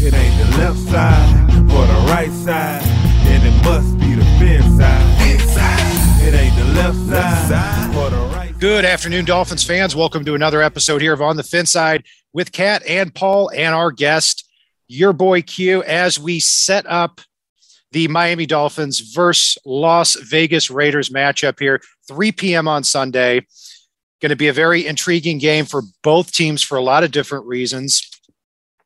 It ain't the left side or the right side, then it must be the fin side. It ain't the left side or the right Good afternoon, Dolphins fans. Welcome to another episode here of On the Fin Side with Kat and Paul and our guest, your boy Q, as we set up the Miami Dolphins versus Las Vegas Raiders matchup here, 3 p.m. on Sunday. Going to be a very intriguing game for both teams for a lot of different reasons.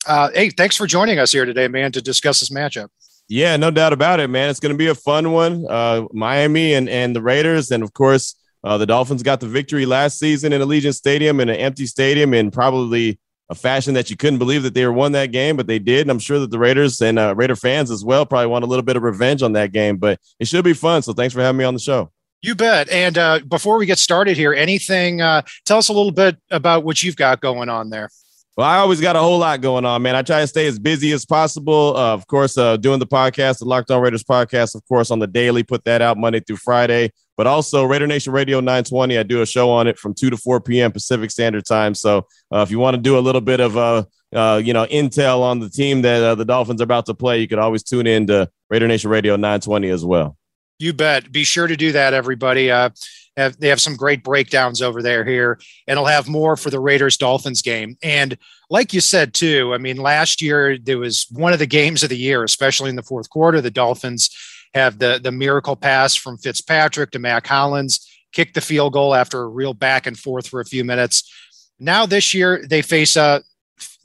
Uh, hey, thanks for joining us here today, man, to discuss this matchup. Yeah, no doubt about it, man. It's going to be a fun one. Uh, Miami and, and the Raiders. And of course, uh, the Dolphins got the victory last season in Allegiant Stadium in an empty stadium in probably a fashion that you couldn't believe that they were won that game, but they did. And I'm sure that the Raiders and uh, Raider fans as well probably want a little bit of revenge on that game, but it should be fun. So thanks for having me on the show. You bet. And uh, before we get started here, anything, uh, tell us a little bit about what you've got going on there. Well, I always got a whole lot going on, man. I try to stay as busy as possible. Uh, of course, uh, doing the podcast, the Locked On Raiders podcast, of course, on the daily, put that out Monday through Friday. But also, Raider Nation Radio 920, I do a show on it from 2 to 4 p.m. Pacific Standard Time. So uh, if you want to do a little bit of, uh, uh, you know, intel on the team that uh, the Dolphins are about to play, you could always tune in to Raider Nation Radio 920 as well. You bet. Be sure to do that, everybody. Uh, have, they have some great breakdowns over there here, and I'll have more for the Raiders Dolphins game. And like you said, too, I mean, last year there was one of the games of the year, especially in the fourth quarter. The Dolphins have the, the miracle pass from Fitzpatrick to Mack Hollins, kick the field goal after a real back and forth for a few minutes. Now, this year, they face a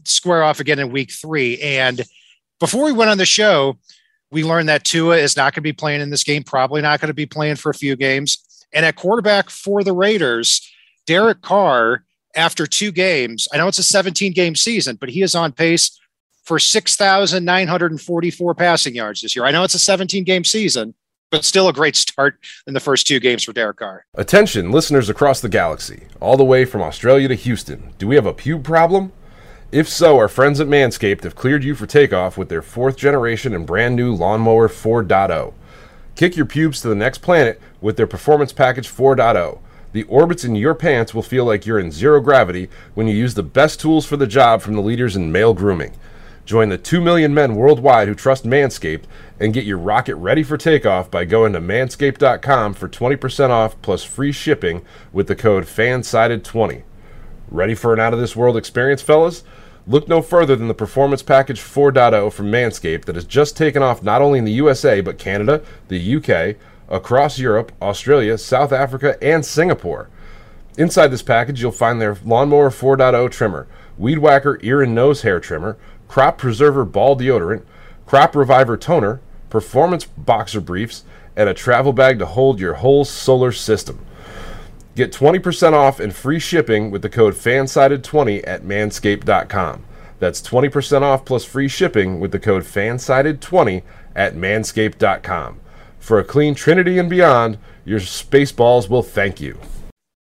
square off again in week three. And before we went on the show, we learned that Tua is not going to be playing in this game, probably not going to be playing for a few games. And at quarterback for the Raiders, Derek Carr, after two games, I know it's a 17 game season, but he is on pace for 6,944 passing yards this year. I know it's a 17 game season, but still a great start in the first two games for Derek Carr. Attention, listeners across the galaxy, all the way from Australia to Houston. Do we have a pube problem? If so, our friends at Manscaped have cleared you for takeoff with their fourth generation and brand new Lawnmower 4.0. Kick your pubes to the next planet with their Performance Package 4.0. The orbits in your pants will feel like you're in zero gravity when you use the best tools for the job from the leaders in male grooming. Join the 2 million men worldwide who trust Manscaped and get your rocket ready for takeoff by going to manscaped.com for 20% off plus free shipping with the code FANSIDED20. Ready for an out of this world experience, fellas? Look no further than the Performance Package 4.0 from Manscaped that has just taken off not only in the USA, but Canada, the UK, across Europe, Australia, South Africa, and Singapore. Inside this package, you'll find their Lawnmower 4.0 trimmer, Weed Whacker ear and nose hair trimmer, Crop Preserver ball deodorant, Crop Reviver toner, Performance boxer briefs, and a travel bag to hold your whole solar system. Get 20% off and free shipping with the code FANSIDED20 at manscaped.com. That's 20% off plus free shipping with the code FANSIDED20 at manscaped.com. For a clean Trinity and beyond, your spaceballs will thank you.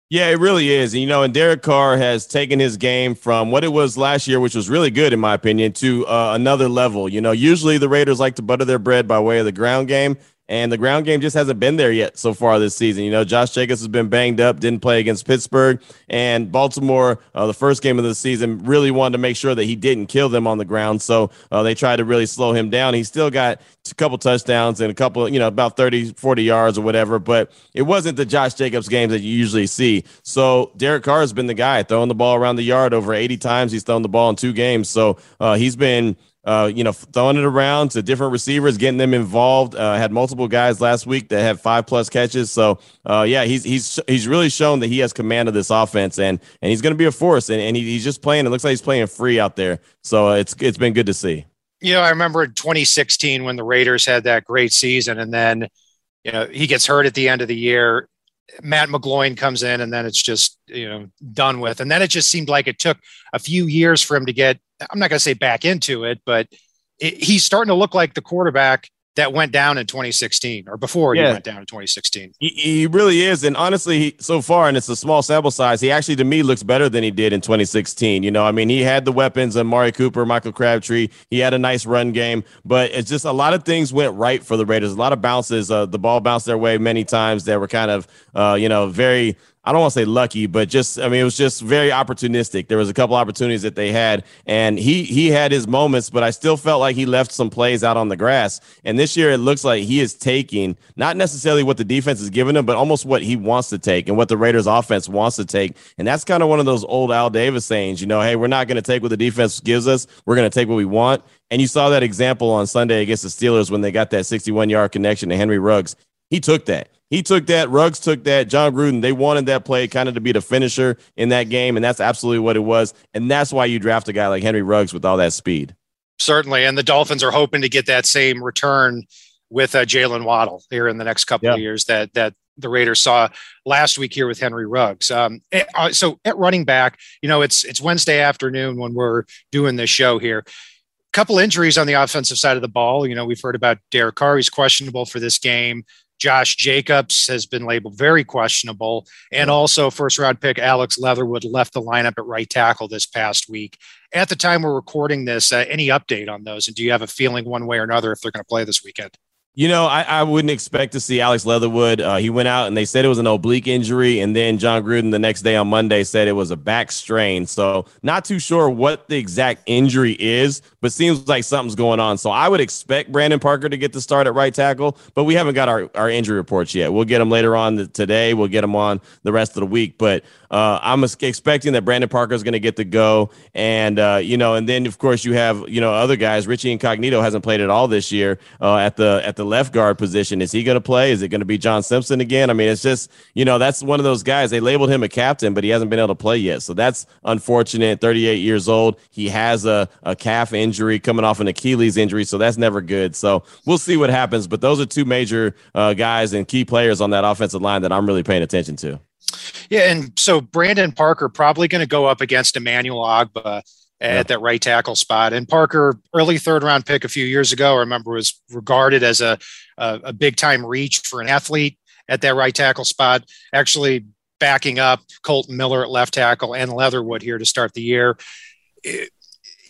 Yeah, it really is. And, you know, and Derek Carr has taken his game from what it was last year, which was really good, in my opinion, to uh, another level. You know, usually the Raiders like to butter their bread by way of the ground game. And the ground game just hasn't been there yet so far this season. You know, Josh Jacobs has been banged up, didn't play against Pittsburgh. And Baltimore, uh, the first game of the season, really wanted to make sure that he didn't kill them on the ground. So uh, they tried to really slow him down. He still got a couple touchdowns and a couple, you know, about 30, 40 yards or whatever. But it wasn't the Josh Jacobs games that you usually see. So Derek Carr has been the guy throwing the ball around the yard over 80 times. He's thrown the ball in two games. So uh, he's been uh, you know, throwing it around to different receivers, getting them involved. Uh, had multiple guys last week that had five plus catches. So, uh, yeah, he's he's he's really shown that he has command of this offense, and and he's going to be a force. And, and he, he's just playing. It looks like he's playing free out there. So uh, it's it's been good to see. You know, I remember in 2016 when the Raiders had that great season, and then you know he gets hurt at the end of the year. Matt McGloin comes in, and then it's just you know done with. And then it just seemed like it took a few years for him to get I'm not going to say back into it, but it, he's starting to look like the quarterback that went down in 2016 or before Yeah. he went down in 2016. He, he really is, and honestly, he, so far, and it's a small sample size. He actually, to me, looks better than he did in 2016. You know, I mean, he had the weapons of Amari Cooper, Michael Crabtree. He had a nice run game, but it's just a lot of things went right for the Raiders. A lot of bounces. Uh, the ball bounced their way many times. That were kind of, uh, you know, very. I don't want to say lucky, but just I mean it was just very opportunistic. There was a couple opportunities that they had, and he he had his moments, but I still felt like he left some plays out on the grass. And this year it looks like he is taking not necessarily what the defense is giving him, but almost what he wants to take and what the Raiders offense wants to take. And that's kind of one of those old Al Davis sayings, you know, hey, we're not going to take what the defense gives us. We're going to take what we want. And you saw that example on Sunday against the Steelers when they got that 61 yard connection to Henry Ruggs. He took that. He took that. Ruggs took that. Jon Gruden, they wanted that play kind of to be the finisher in that game. And that's absolutely what it was. And that's why you draft a guy like Henry Ruggs with all that speed. Certainly, and the Dolphins are hoping to get that same return with uh, Jaylen Waddle here in the next couple Yeah. of years that that the Raiders saw last week here with Henry Ruggs. Um, eh, uh, so at running back, you know, it's it's Wednesday afternoon when we're doing this show here. Couple injuries on the offensive side of the ball. You know, we've heard about Derek Carr; he's questionable for this game. Josh Jacobs has been labeled very questionable, and also first round pick Alex Leatherwood left the lineup at right tackle this past week. At the time we're recording this, uh, any update on those? And do you have a feeling one way or another if they're going to play this weekend? You know, I, I wouldn't expect to see Alex Leatherwood. Uh, he went out and they said it was an oblique injury. And then Jon Gruden the next day on Monday said it was a back strain. So, not too sure what the exact injury is, but seems like something's going on. So, I would expect Brandon Parker to get the start at right tackle, but we haven't got our, our injury reports yet. We'll get them later on th- today. We'll get them on the rest of the week. But uh, I'm expecting that Brandon Parker is going to get the go. And, uh, you know, and then, of course, you have, you know, other guys. Richie Incognito hasn't played at all this year uh, at the at the left guard position. Is he going to play? Is it going to be John Simpson again? I mean, it's just, you know, that's one of those guys. They labeled him a captain, but he hasn't been able to play yet. So that's unfortunate. 38 years old. He has a, a calf injury coming off an Achilles injury. So that's never good. So we'll see what happens. But those are two major uh, guys and key players on that offensive line that I'm really paying attention to. Yeah, and so Brandon Parker probably going to go up against Emmanuel Ogbah at that right tackle spot. And Parker, early third round pick a few years ago, I remember was regarded as a a, a big time reach for an athlete at that right tackle spot. Actually, backing up Kolton Miller at left tackle and Leatherwood here to start the year. It-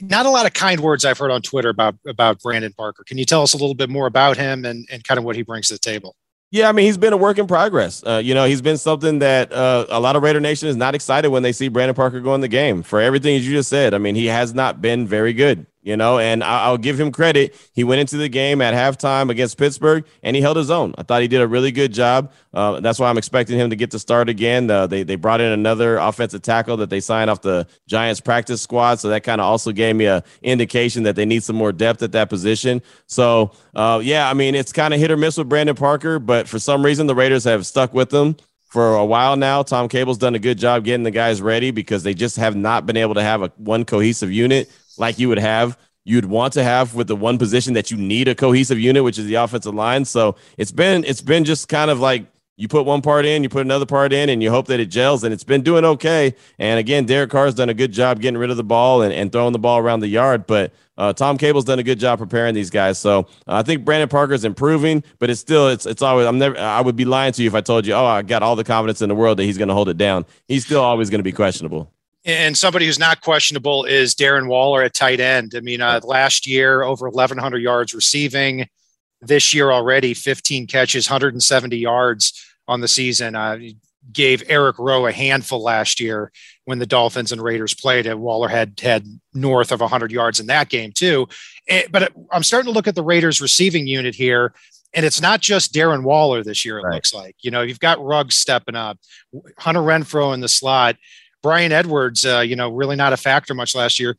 not a lot of kind words I've heard on Twitter about about Brandon Parker. Can you tell us a little bit more about him and, and kind of what he brings to the table? Yeah, I mean, he's been a work in progress. Uh, you know, he's been something that uh, a lot of Raider Nation is not excited when they see Brandon Parker go in the game. For everything you just said, I mean, he has not been very good. You know, and I'll give him credit. He went into the game at halftime against Pittsburgh, and he held his own. I thought he did a really good job. Uh, that's why I'm expecting him to get to start again. Uh, they they brought in another offensive tackle that they signed off the Giants practice squad, so that kind of also gave me a indication that they need some more depth at that position. So, uh, yeah, I mean, it's kind of hit or miss with Brandon Parker, but for some reason the Raiders have stuck with him for a while now. Tom Cable's done a good job getting the guys ready because they just have not been able to have a one cohesive unit like you would have you'd want to have with the one position that you need a cohesive unit, which is the offensive line. So it's been it's been just kind of like you put one part in, you put another part in, and you hope that it gels. And it's been doing okay. And again, Derek Carr's done a good job getting rid of the ball and, and throwing the ball around the yard. But uh, Tom Cable's done a good job preparing these guys. So uh, I think Brandon Parker's improving, but it's still it's it's always I'm never I would be lying to you if I told you, oh, I got all the confidence in the world that he's going to hold it down. He's still always going to be questionable. And somebody who's not questionable is Darren Waller at tight end. I mean, uh, last year, over 1,100 yards receiving. This year already, 15 catches, 170 yards on the season. Uh, gave Eric Rowe a handful last year when the Dolphins and Raiders played. And Waller had had north of 100 yards in that game too. Eh, but I'm starting to look at the Raiders receiving unit here. And it's not just Darren Waller this year, it Right. looks like. You know, you've got Ruggs stepping up, Hunter Renfrow in the slot. Bryan Edwards, uh, you know, really not a factor much last year,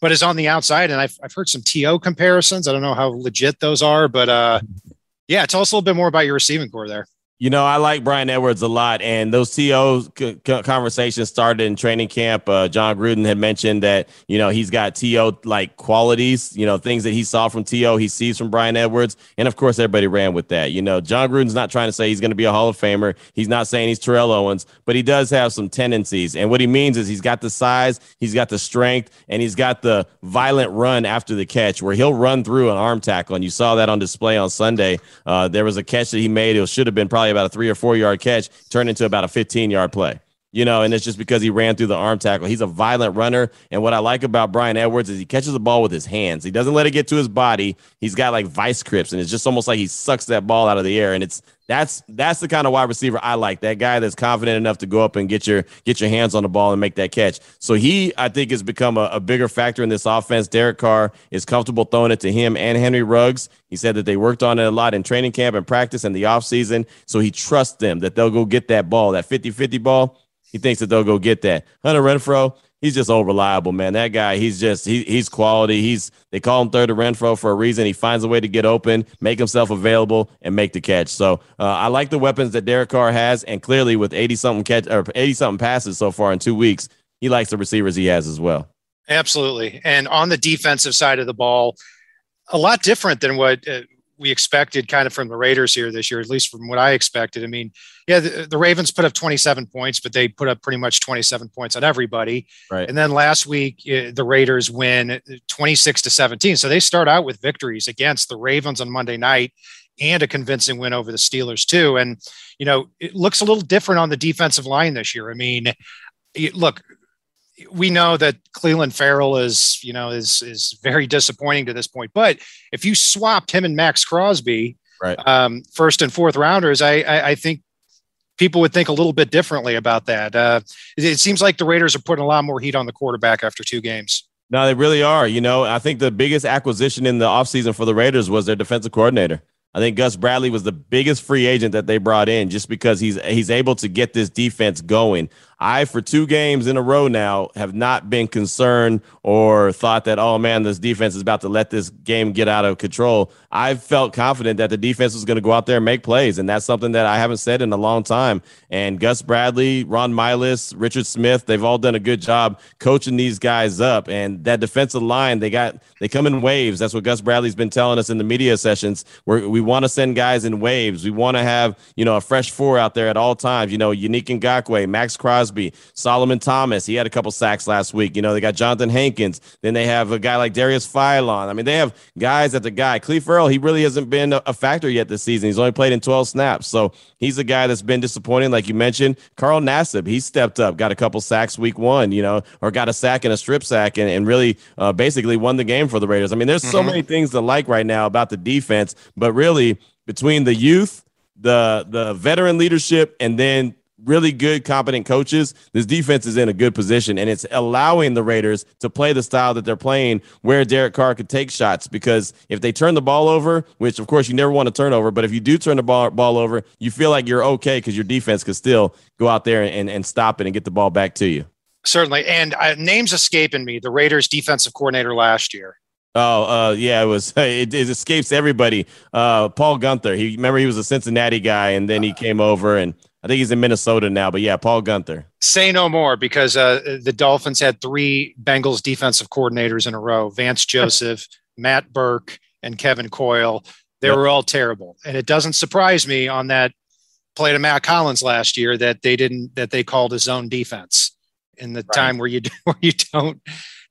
but is on the outside. And I've, I've heard some TO comparisons. I don't know how legit those are, but uh, yeah, tell us a little bit more about your receiving corps there. You know, I like Bryan Edwards a lot, and those TO c- conversations started in training camp. Uh, Jon Gruden had mentioned that you know he's got TO like qualities, you know, things that he saw from TO, he sees from Bryan Edwards, and of course, everybody ran with that. You know, Jon Gruden's not trying to say he's going to be a Hall of Famer. He's not saying he's Terrell Owens, but he does have some tendencies, and what he means is he's got the size, he's got the strength, and he's got the violent run after the catch where he'll run through an arm tackle, and you saw that on display on Sunday. Uh, there was a catch that he made; it should have been probably about a three or four yard catch turned into about a 15 yard play. You know, and it's just because he ran through the arm tackle. He's a violent runner. And what I like about Bryan Edwards is he catches the ball with his hands. He doesn't let it get to his body. He's got like vice grips, and it's just almost like he sucks that ball out of the air. And it's that's that's the kind of wide receiver I like. That guy that's confident enough to go up and get your get your hands on the ball and make that catch. So he, I think, has become a, a bigger factor in this offense. Derek Carr is comfortable throwing it to him and Henry Ruggs. He said that they worked on it a lot in training camp and practice and the offseason. So he trusts them that they'll go get that ball, that 50-50 ball. He thinks that they'll go get that. Hunter Renfrow, he's just over reliable, man. That guy, he's just he, he's quality. He's they call him third to Renfrow for a reason. He finds a way to get open, make himself available, and make the catch. So uh, I like the weapons that Derek Carr has, and clearly with eighty something catch or eighty something passes so far in two weeks, he likes the receivers he has as well. Absolutely, and on the defensive side of the ball, a lot different than what uh, we expected kind of from the Raiders here this year, at least from what I expected. I mean, yeah, the, the, Ravens put up 27 points, but they put up pretty much 27 points on everybody. Right. And then last week, uh, the Raiders win 26 to 17. So they start out with victories against the Ravens on Monday night and a convincing win over the Steelers too. And, you know, it looks a little different on the defensive line this year. I mean, look, we know that Clelin Ferrell is, you know, is is very disappointing to this point. But if you swapped him and Maxx Crosby, right, um, first and fourth rounders, I, I, I think people would think a little bit differently about that. Uh, it, it, seems like the Raiders are putting a lot more heat on the quarterback after two games. No, they really are. You know, I think the biggest acquisition in the offseason for the Raiders was their defensive coordinator. I think Gus Bradley was the biggest free agent that they brought in just because he's he's able to get this defense going. I, for two games in a row now, have not been concerned or thought that, oh man, this defense is about to let this game get out of control. I've felt confident that the defense was going to go out there and make plays. And that's something that I haven't said in a long time. And Gus Bradley, Ron Milus, Richard Smith, they've all done a good job coaching these guys up. And that defensive line, they got, they come in waves. That's what Gus Bradley's been telling us in the media sessions we want to send guys in waves. We want to have, you know, a fresh four out there at all times. You know, Yannick Ngakoue, Maxx Crosby, Crosby, Solomon Thomas. He had a couple sacks last week. You know, they got Johnathan Hankins. Then they have a guy like Darius Philon. I mean, they have guys at the guy. Cleve Ferrell, he really hasn't been a factor yet this season. He's only played in 12 snaps. So he's a guy that's been disappointing, like you mentioned. Carl Nassib, he stepped up, got a couple sacks week one, you know, or got a sack and a strip sack and, and really uh, basically won the game for the Raiders. I mean, there's so mm-hmm. many things to like right now about the defense, but really between the youth, the the veteran leadership, and then really good, competent coaches, this defense is in a good position, and it's allowing the Raiders to play the style that they're playing, where Derek Carr could take shots. Because if they turn the ball over, which of course you never want to turn over, but if you do turn the ball, ball over, you feel like you're okay because your defense could still go out there and, and stop it and get the ball back to you. Certainly, and uh, names escaping me. The Raiders' defensive coordinator last year. Oh, uh, yeah, it was. It, it escapes everybody. Uh, Paul Guenther. He remember he was a Cincinnati guy, and then he came over and I think he's in Minnesota now, but yeah, Paul Guenther. Say no more because uh, the Dolphins had three Bengals defensive coordinators in a row Vance Joseph, Matt Burke, and Kevin Coyle. They yep. were all terrible. And it doesn't surprise me on that play to Mack Hollins last year that they didn't, that they called a zone defense in the right. time where you, where you don't,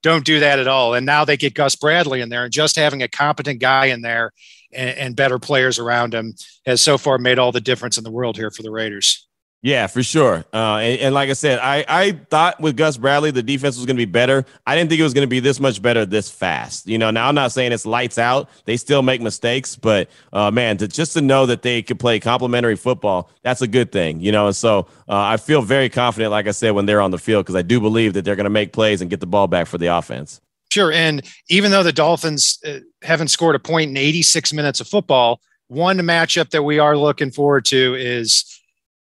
don't do that at all. And now they get Gus Bradley in there and just having a competent guy in there and, and better players around him has so far made all the difference in the world here for the Raiders. Yeah, for sure. Uh, and, and, like I said, I, I thought with Gus Bradley, the defense was going to be better. I didn't think it was going to be this much better this fast. You know, now I'm not saying it's lights out. They still make mistakes, but uh, man, to, just to know that they could play complementary football, that's a good thing, you know. And so uh, I feel very confident, like I said, when they're on the field, because I do believe that they're going to make plays and get the ball back for the offense. Sure. And even though the Dolphins uh, haven't scored a point in 86 minutes of football, one matchup that we are looking forward to is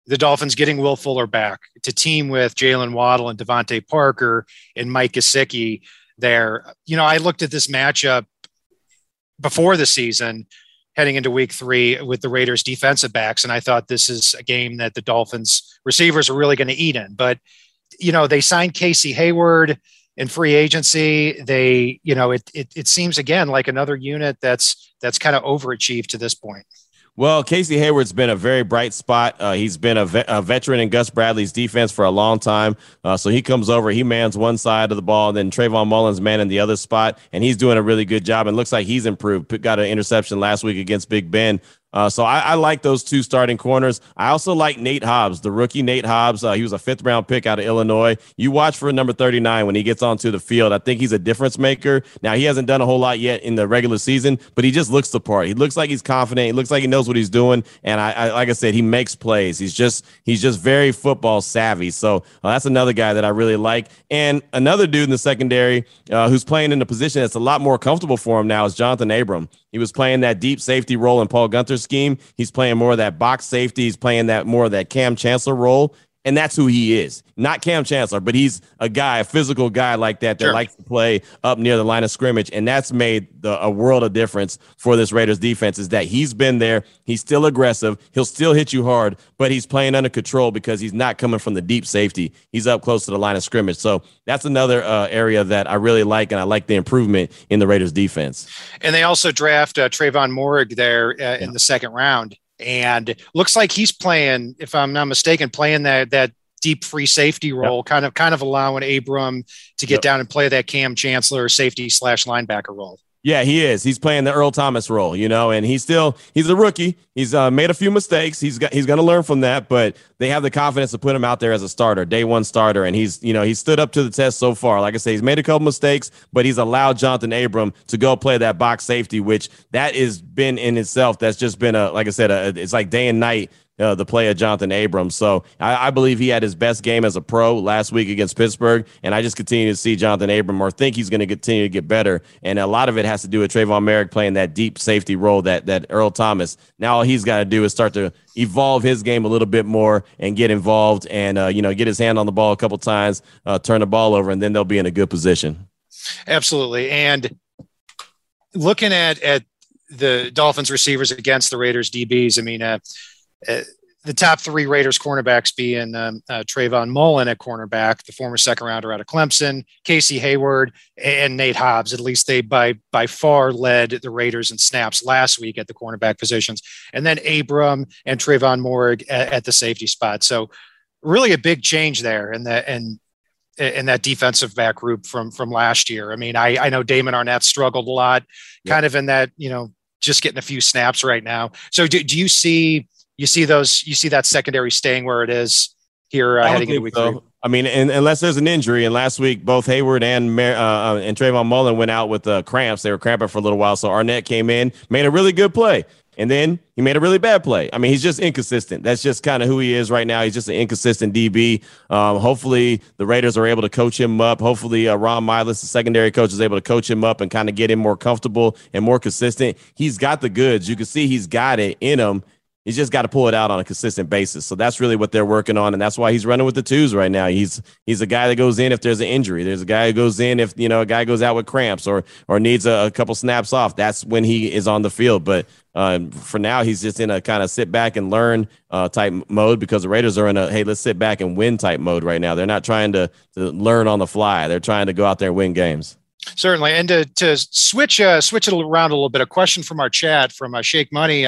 the Dolphins getting Will Fuller back to team with Jaylen Waddle and DeVante Parker and Mike Gesicki there. You know, I looked at this matchup before the season heading into week three with the Raiders defensive backs. And I thought this is a game that the Dolphins receivers are really going to eat in. But, you know, they signed Casey Hayward in free agency. They, you know, it, it, it seems again like another unit that's that's kind of overachieved to this point. Well, Casey Hayward's been a very bright spot. Uh, he's been a, ve- a, veteran in Gus Bradley's defense for a long time. Uh, so he comes over, he mans one side of the ball, and then Trayvon Mullen man in the other spot, and he's doing a really good job. And looks like he's improved. Got an interception last week against Big Ben. Uh, so I, I, like those two starting corners. I also like Nate Hobbs, the rookie Nate Hobbs. Uh, he was a fifth round pick out of Illinois. You watch for number 39 when he gets onto the field. I think he's a difference maker. Now, he hasn't done a whole lot yet in the regular season, but he just looks the part. He looks like he's confident. He looks like he knows what he's doing. And I, I like I said, he makes plays. He's just he's just very football savvy. So uh, that's another guy that I really like. And another dude in the secondary uh, who's playing in a position that's a lot more comfortable for him now is Jonathan Abram. He was playing that deep safety role in Paul Guenther's scheme. He's playing more of that box safety. He's playing that more of that Kam Chancellor role. And that's who he is. Not Kam Chancellor, but he's a guy, a physical guy like that that sure. likes to play up near the line of scrimmage. And that's made the, a world of difference for this Raiders defense is that he's been there. He's still aggressive. He'll still hit you hard, but he's playing under control because he's not coming from the deep safety. He's up close to the line of scrimmage. So that's another uh, area that I really like. And I like the improvement in the Raiders defense. And they also draft uh, Trevon Moehrig there uh, yeah. in the second round and looks like he's playing, if I'm not mistaken, playing that that deep free safety role, yep. kind of kind of allowing Abram to get yep. down and play that Kam Chancellor safety slash linebacker role. Yeah, he is. He's playing the Earl Thomas role, you know, and he's still he's a rookie. He's uh, made a few mistakes. He's got he's going to learn from that, but they have the confidence to put him out there as a starter, day one starter, and he's you know he's stood up to the test so far. Like I say, he's made a couple mistakes, but he's allowed Jonathan Abram to go play that box safety, which that has been in itself. That's just been a like I said, a, it's like day and night uh, the play of Jonathan Abrams. So I, I, believe he had his best game as a pro last week against Pittsburgh, and I just continue to see Jonathan Abrams or think he's going to continue to get better. And a lot of it has to do with Trevon Moehrig playing that deep safety role that that Earl Thomas. Now all he's got to do is start to evolve his game a little bit more and get involved and uh, you know get his hand on the ball a couple times, uh, turn the ball over, and then they'll be in a good position. Absolutely, and looking at at the Dolphins receivers against the Raiders DBs, I mean. Uh, uh, the top three Raiders cornerbacks being um, uh, Trayvon Mullen at cornerback, the former second rounder out of Clemson, Casey Hayward, and Nate Hobbs. At least they by by far led the Raiders in snaps last week at the cornerback positions, and then Abram and Trevon Moehrig at, at the safety spot. So really a big change there, and that and in that defensive back group from from last year. I mean, I I know Damon Arnette struggled a lot, yep. kind of in that you know just getting a few snaps right now. So do, do you see? You see those, you see that secondary staying where it is here uh, heading into week so. three. I mean, unless there's an injury, and last week both Hayward and uh, uh, and Trayvon Mullen went out with uh, cramps. They were cramping for a little while, so Arnette came in, made a really good play, and then he made a really bad play. I mean, he's just inconsistent. That's just kind of who he is right now. He's just an inconsistent DB. Um, hopefully, the Raiders are able to coach him up. Hopefully, uh, Ron Milus, the secondary coach, is able to coach him up and kind of get him more comfortable and more consistent. He's got the goods. You can see he's got it in him He's just got to pull it out on a consistent basis. So that's really what they're working on, and that's why he's running with the twos right now. He's he's a guy that goes in if there's an injury. There's a guy who goes in if you know a guy goes out with cramps or or needs a, a couple snaps off. That's when he is on the field. But uh, for now, he's just in a kind of sit back and learn uh, type mode because the Raiders are in a hey, let's sit back and win type mode right now. They're not trying to, to learn on the fly. They're trying to go out there and win games. Certainly, and to, to switch uh, switch it around a little bit, a question from our chat from uh, Shake Money.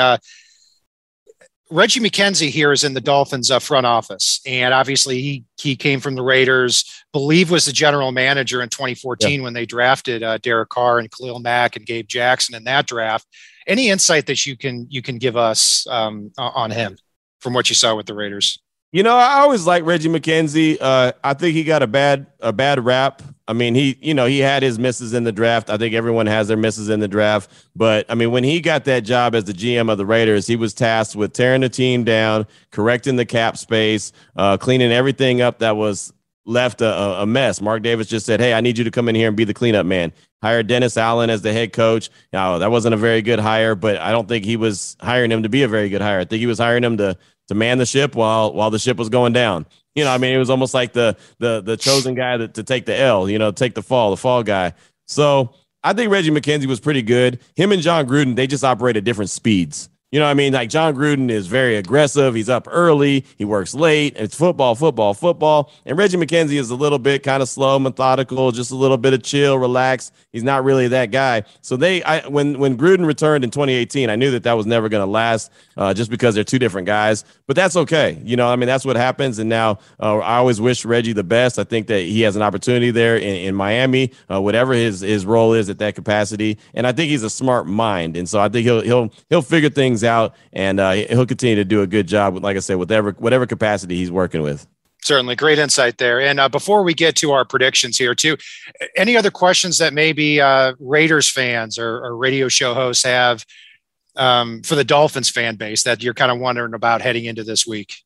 Reggie McKenzie here is in the Dolphins uh, front office, and obviously he he came from the Raiders. Believe was the general manager in 2014 yeah. when they drafted uh, Derek Carr and Khalil Mack and Gabe Jackson in that draft. Any insight that you can you can give us um, on him from what you saw with the Raiders? You know, I always like Reggie McKenzie. Uh, I think he got a bad a bad rap. I mean, he you know he had his misses in the draft. I think everyone has their misses in the draft. But I mean, when he got that job as the GM of the Raiders, he was tasked with tearing the team down, correcting the cap space, uh, cleaning everything up that was left a, a, mess. Mark Davis just said, "Hey, I need you to come in here and be the cleanup man." Hired Dennis Allen as the head coach. Now that wasn't a very good hire, but I don't think he was hiring him to be a very good hire. I think he was hiring him to to man the ship while while the ship was going down. You know, I mean, it was almost like the the the chosen guy to, to take the L, you know, take the fall, the fall guy. So I think Reggie McKenzie was pretty good. Him and Jon Gruden, they just operate at different speeds. You know what I mean? Like Jon Gruden is very aggressive. He's up early. He works late. It's football, football, football. And Reggie McKenzie is a little bit kind of slow, methodical, just a little bit of chill, relax. He's not really that guy. So they, I, when when Gruden returned in 2018, I knew that that was never going to last, uh, just because they're two different guys. But that's okay. You know, I mean, that's what happens. And now uh, I always wish Reggie the best. I think that he has an opportunity there in, in Miami, uh, whatever his his role is at that capacity. And I think he's a smart mind. And so I think he'll he'll he'll figure things out, and uh, he'll continue to do a good job. With, like I said, whatever whatever capacity he's working with. Certainly, great insight there. And uh, before we get to our predictions here, too, any other questions that maybe uh, Raiders fans or, or, radio show hosts have um, for the Dolphins fan base that you're kind of wondering about heading into this week?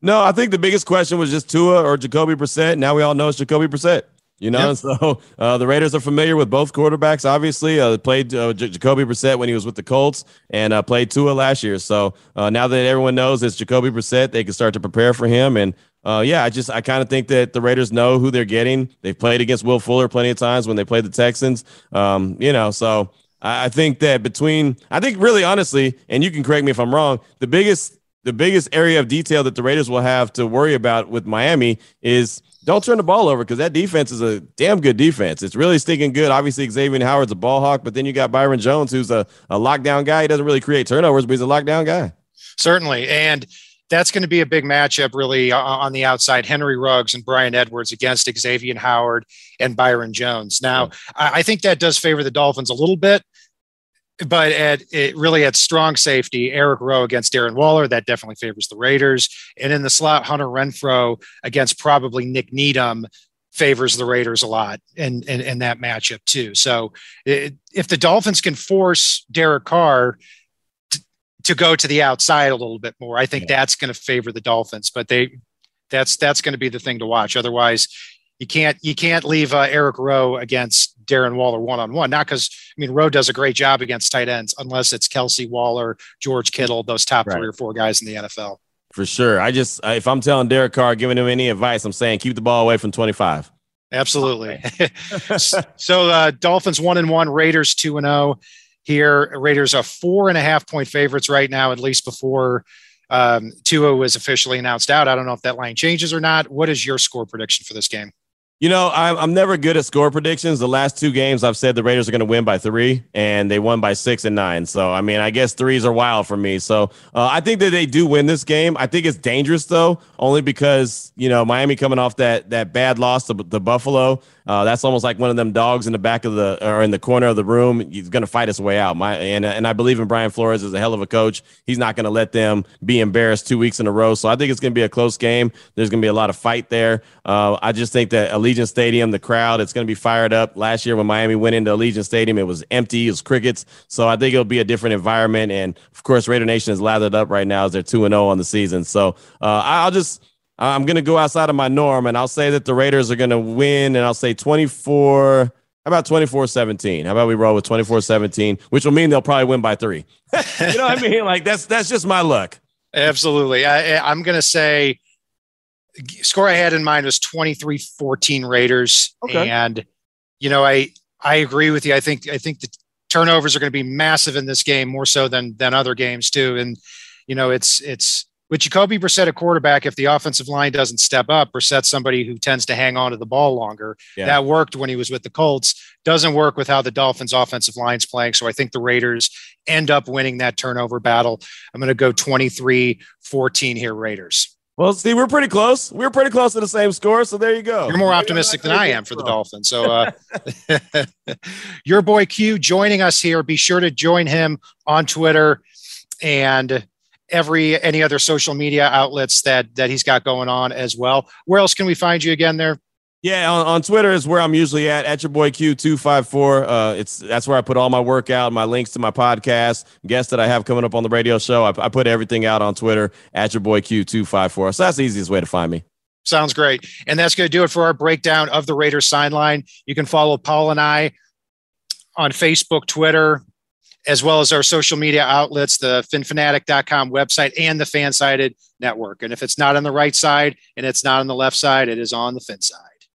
No, I think the biggest question was just Tua or Jacoby Brissett. Now we all know it's Jacoby Brissett. You know, yep. so uh, the Raiders are familiar with both quarterbacks. Obviously, uh, played uh, J- Jacoby Brissett when he was with the Colts, and uh, played Tua last year. So uh, now that everyone knows it's Jacoby Brissett, they can start to prepare for him. And uh, yeah, I just I kind of think that the Raiders know who they're getting. They've played against Will Fuller plenty of times when they played the Texans. Um, you know, so I, I think that between I think really honestly, and you can correct me if I'm wrong, the biggest the biggest area of detail that the Raiders will have to worry about with Miami is don't turn the ball over because that defense is a damn good defense. It's really stinking good. Obviously, Xavier Howard's a ball hawk, but then you got Byron Jones, who's a, a lockdown guy. He doesn't really create turnovers, but he's a lockdown guy. Certainly. And that's going to be a big matchup, really, on the outside. Henry Ruggs and Bryan Edwards against Xavier Howard and Byron Jones. Now, yeah. I think that does favor the Dolphins a little bit but at it really at strong safety, Eric Rowe against Darren Waller, that definitely favors the Raiders. And in the slot, Hunter Renfrow against probably Nik Needham favors the Raiders a lot in, in, in that matchup too. So it, if the Dolphins can force Derek Carr to, to, go to the outside a little bit more, I think yeah. that's going to favor the Dolphins. But they that's that's going to be the thing to watch. Otherwise, you can't you can't leave uh, Eric Rowe against Darren Waller one on one. Not because I mean Rowe does a great job against tight ends, unless it's Kelce Waller, George Kittle, those top right. three or four guys in the NFL. For sure. I just if I'm telling Derek Carr, giving him any advice, I'm saying keep the ball away from 25. Absolutely. so uh, Dolphins one and one, Raiders two and zero. Oh. Here, Raiders are four and a half point favorites right now, at least before um, Tua was officially announced out. I don't know if that line changes or not. What is your score prediction for this game? You know, I'm, I'm never good at score predictions. The last two games, I've said the Raiders are going to win by three, and they won by six and nine. So, I mean, I guess threes are wild for me. So, uh, I think that they do win this game. I think it's dangerous though, only because you know Miami coming off that that bad loss to the Buffalo. Uh, that's almost like one of them dogs in the back of the or in the corner of the room. He's going to fight his way out. My and and I believe in Brian Flores as a hell of a coach. He's not going to let them be embarrassed two weeks in a row. So I think it's going to be a close game. There's going to be a lot of fight there. Uh, I just think that Allegiant Stadium, the crowd, it's going to be fired up. Last year when Miami went into Allegiant Stadium, it was empty. It was crickets. So I think it'll be a different environment. And of course, Raider Nation is lathered up right now as they're two and zero oh on the season. So uh, I'll just I'm going to go outside of my norm and I'll say that the Raiders are going to win and I'll say 24. How about 24 17? How about we roll with 24 17, which will mean they'll probably win by three? you know what I mean? Like that's that's just my luck. Absolutely. I, I'm going to say score I had in mind was 23 14 Raiders. Okay. And, you know, I, I agree with you. I think, I think the turnovers are going to be massive in this game more so than, than other games too. And, you know, it's, it's, with Jacoby Brissett, a quarterback, if the offensive line doesn't step up, Brissett's somebody who tends to hang on to the ball longer. Yeah. That worked when he was with the Colts. Doesn't work with how the Dolphins' offensive line's playing. So I think the Raiders end up winning that turnover battle. I'm going to go 23 14 here, Raiders. Well, see, we're pretty close. We're pretty close to the same score. So there you go. You're more optimistic than I am for the Dolphins. So, uh, your boy Q joining us here. Be sure to join him on Twitter and every any other social media outlets that that he's got going on as well. Where else can we find you again there? Yeah, on, on Twitter is where I'm usually at, at your boy Q254. Uh, it's that's where I put all my workout, my links to my podcast, guests that I have coming up on the radio show. I, I put everything out on Twitter at your boy Q254. So that's the easiest way to find me. Sounds great. And that's going to do it for our breakdown of the Raiders sideline. You can follow Paul and I on Facebook, Twitter, as well as our social media outlets, the phinphanatic.com website and the Fansided network. And if it's not on the right side and it's not on the left side, it is on the fin side.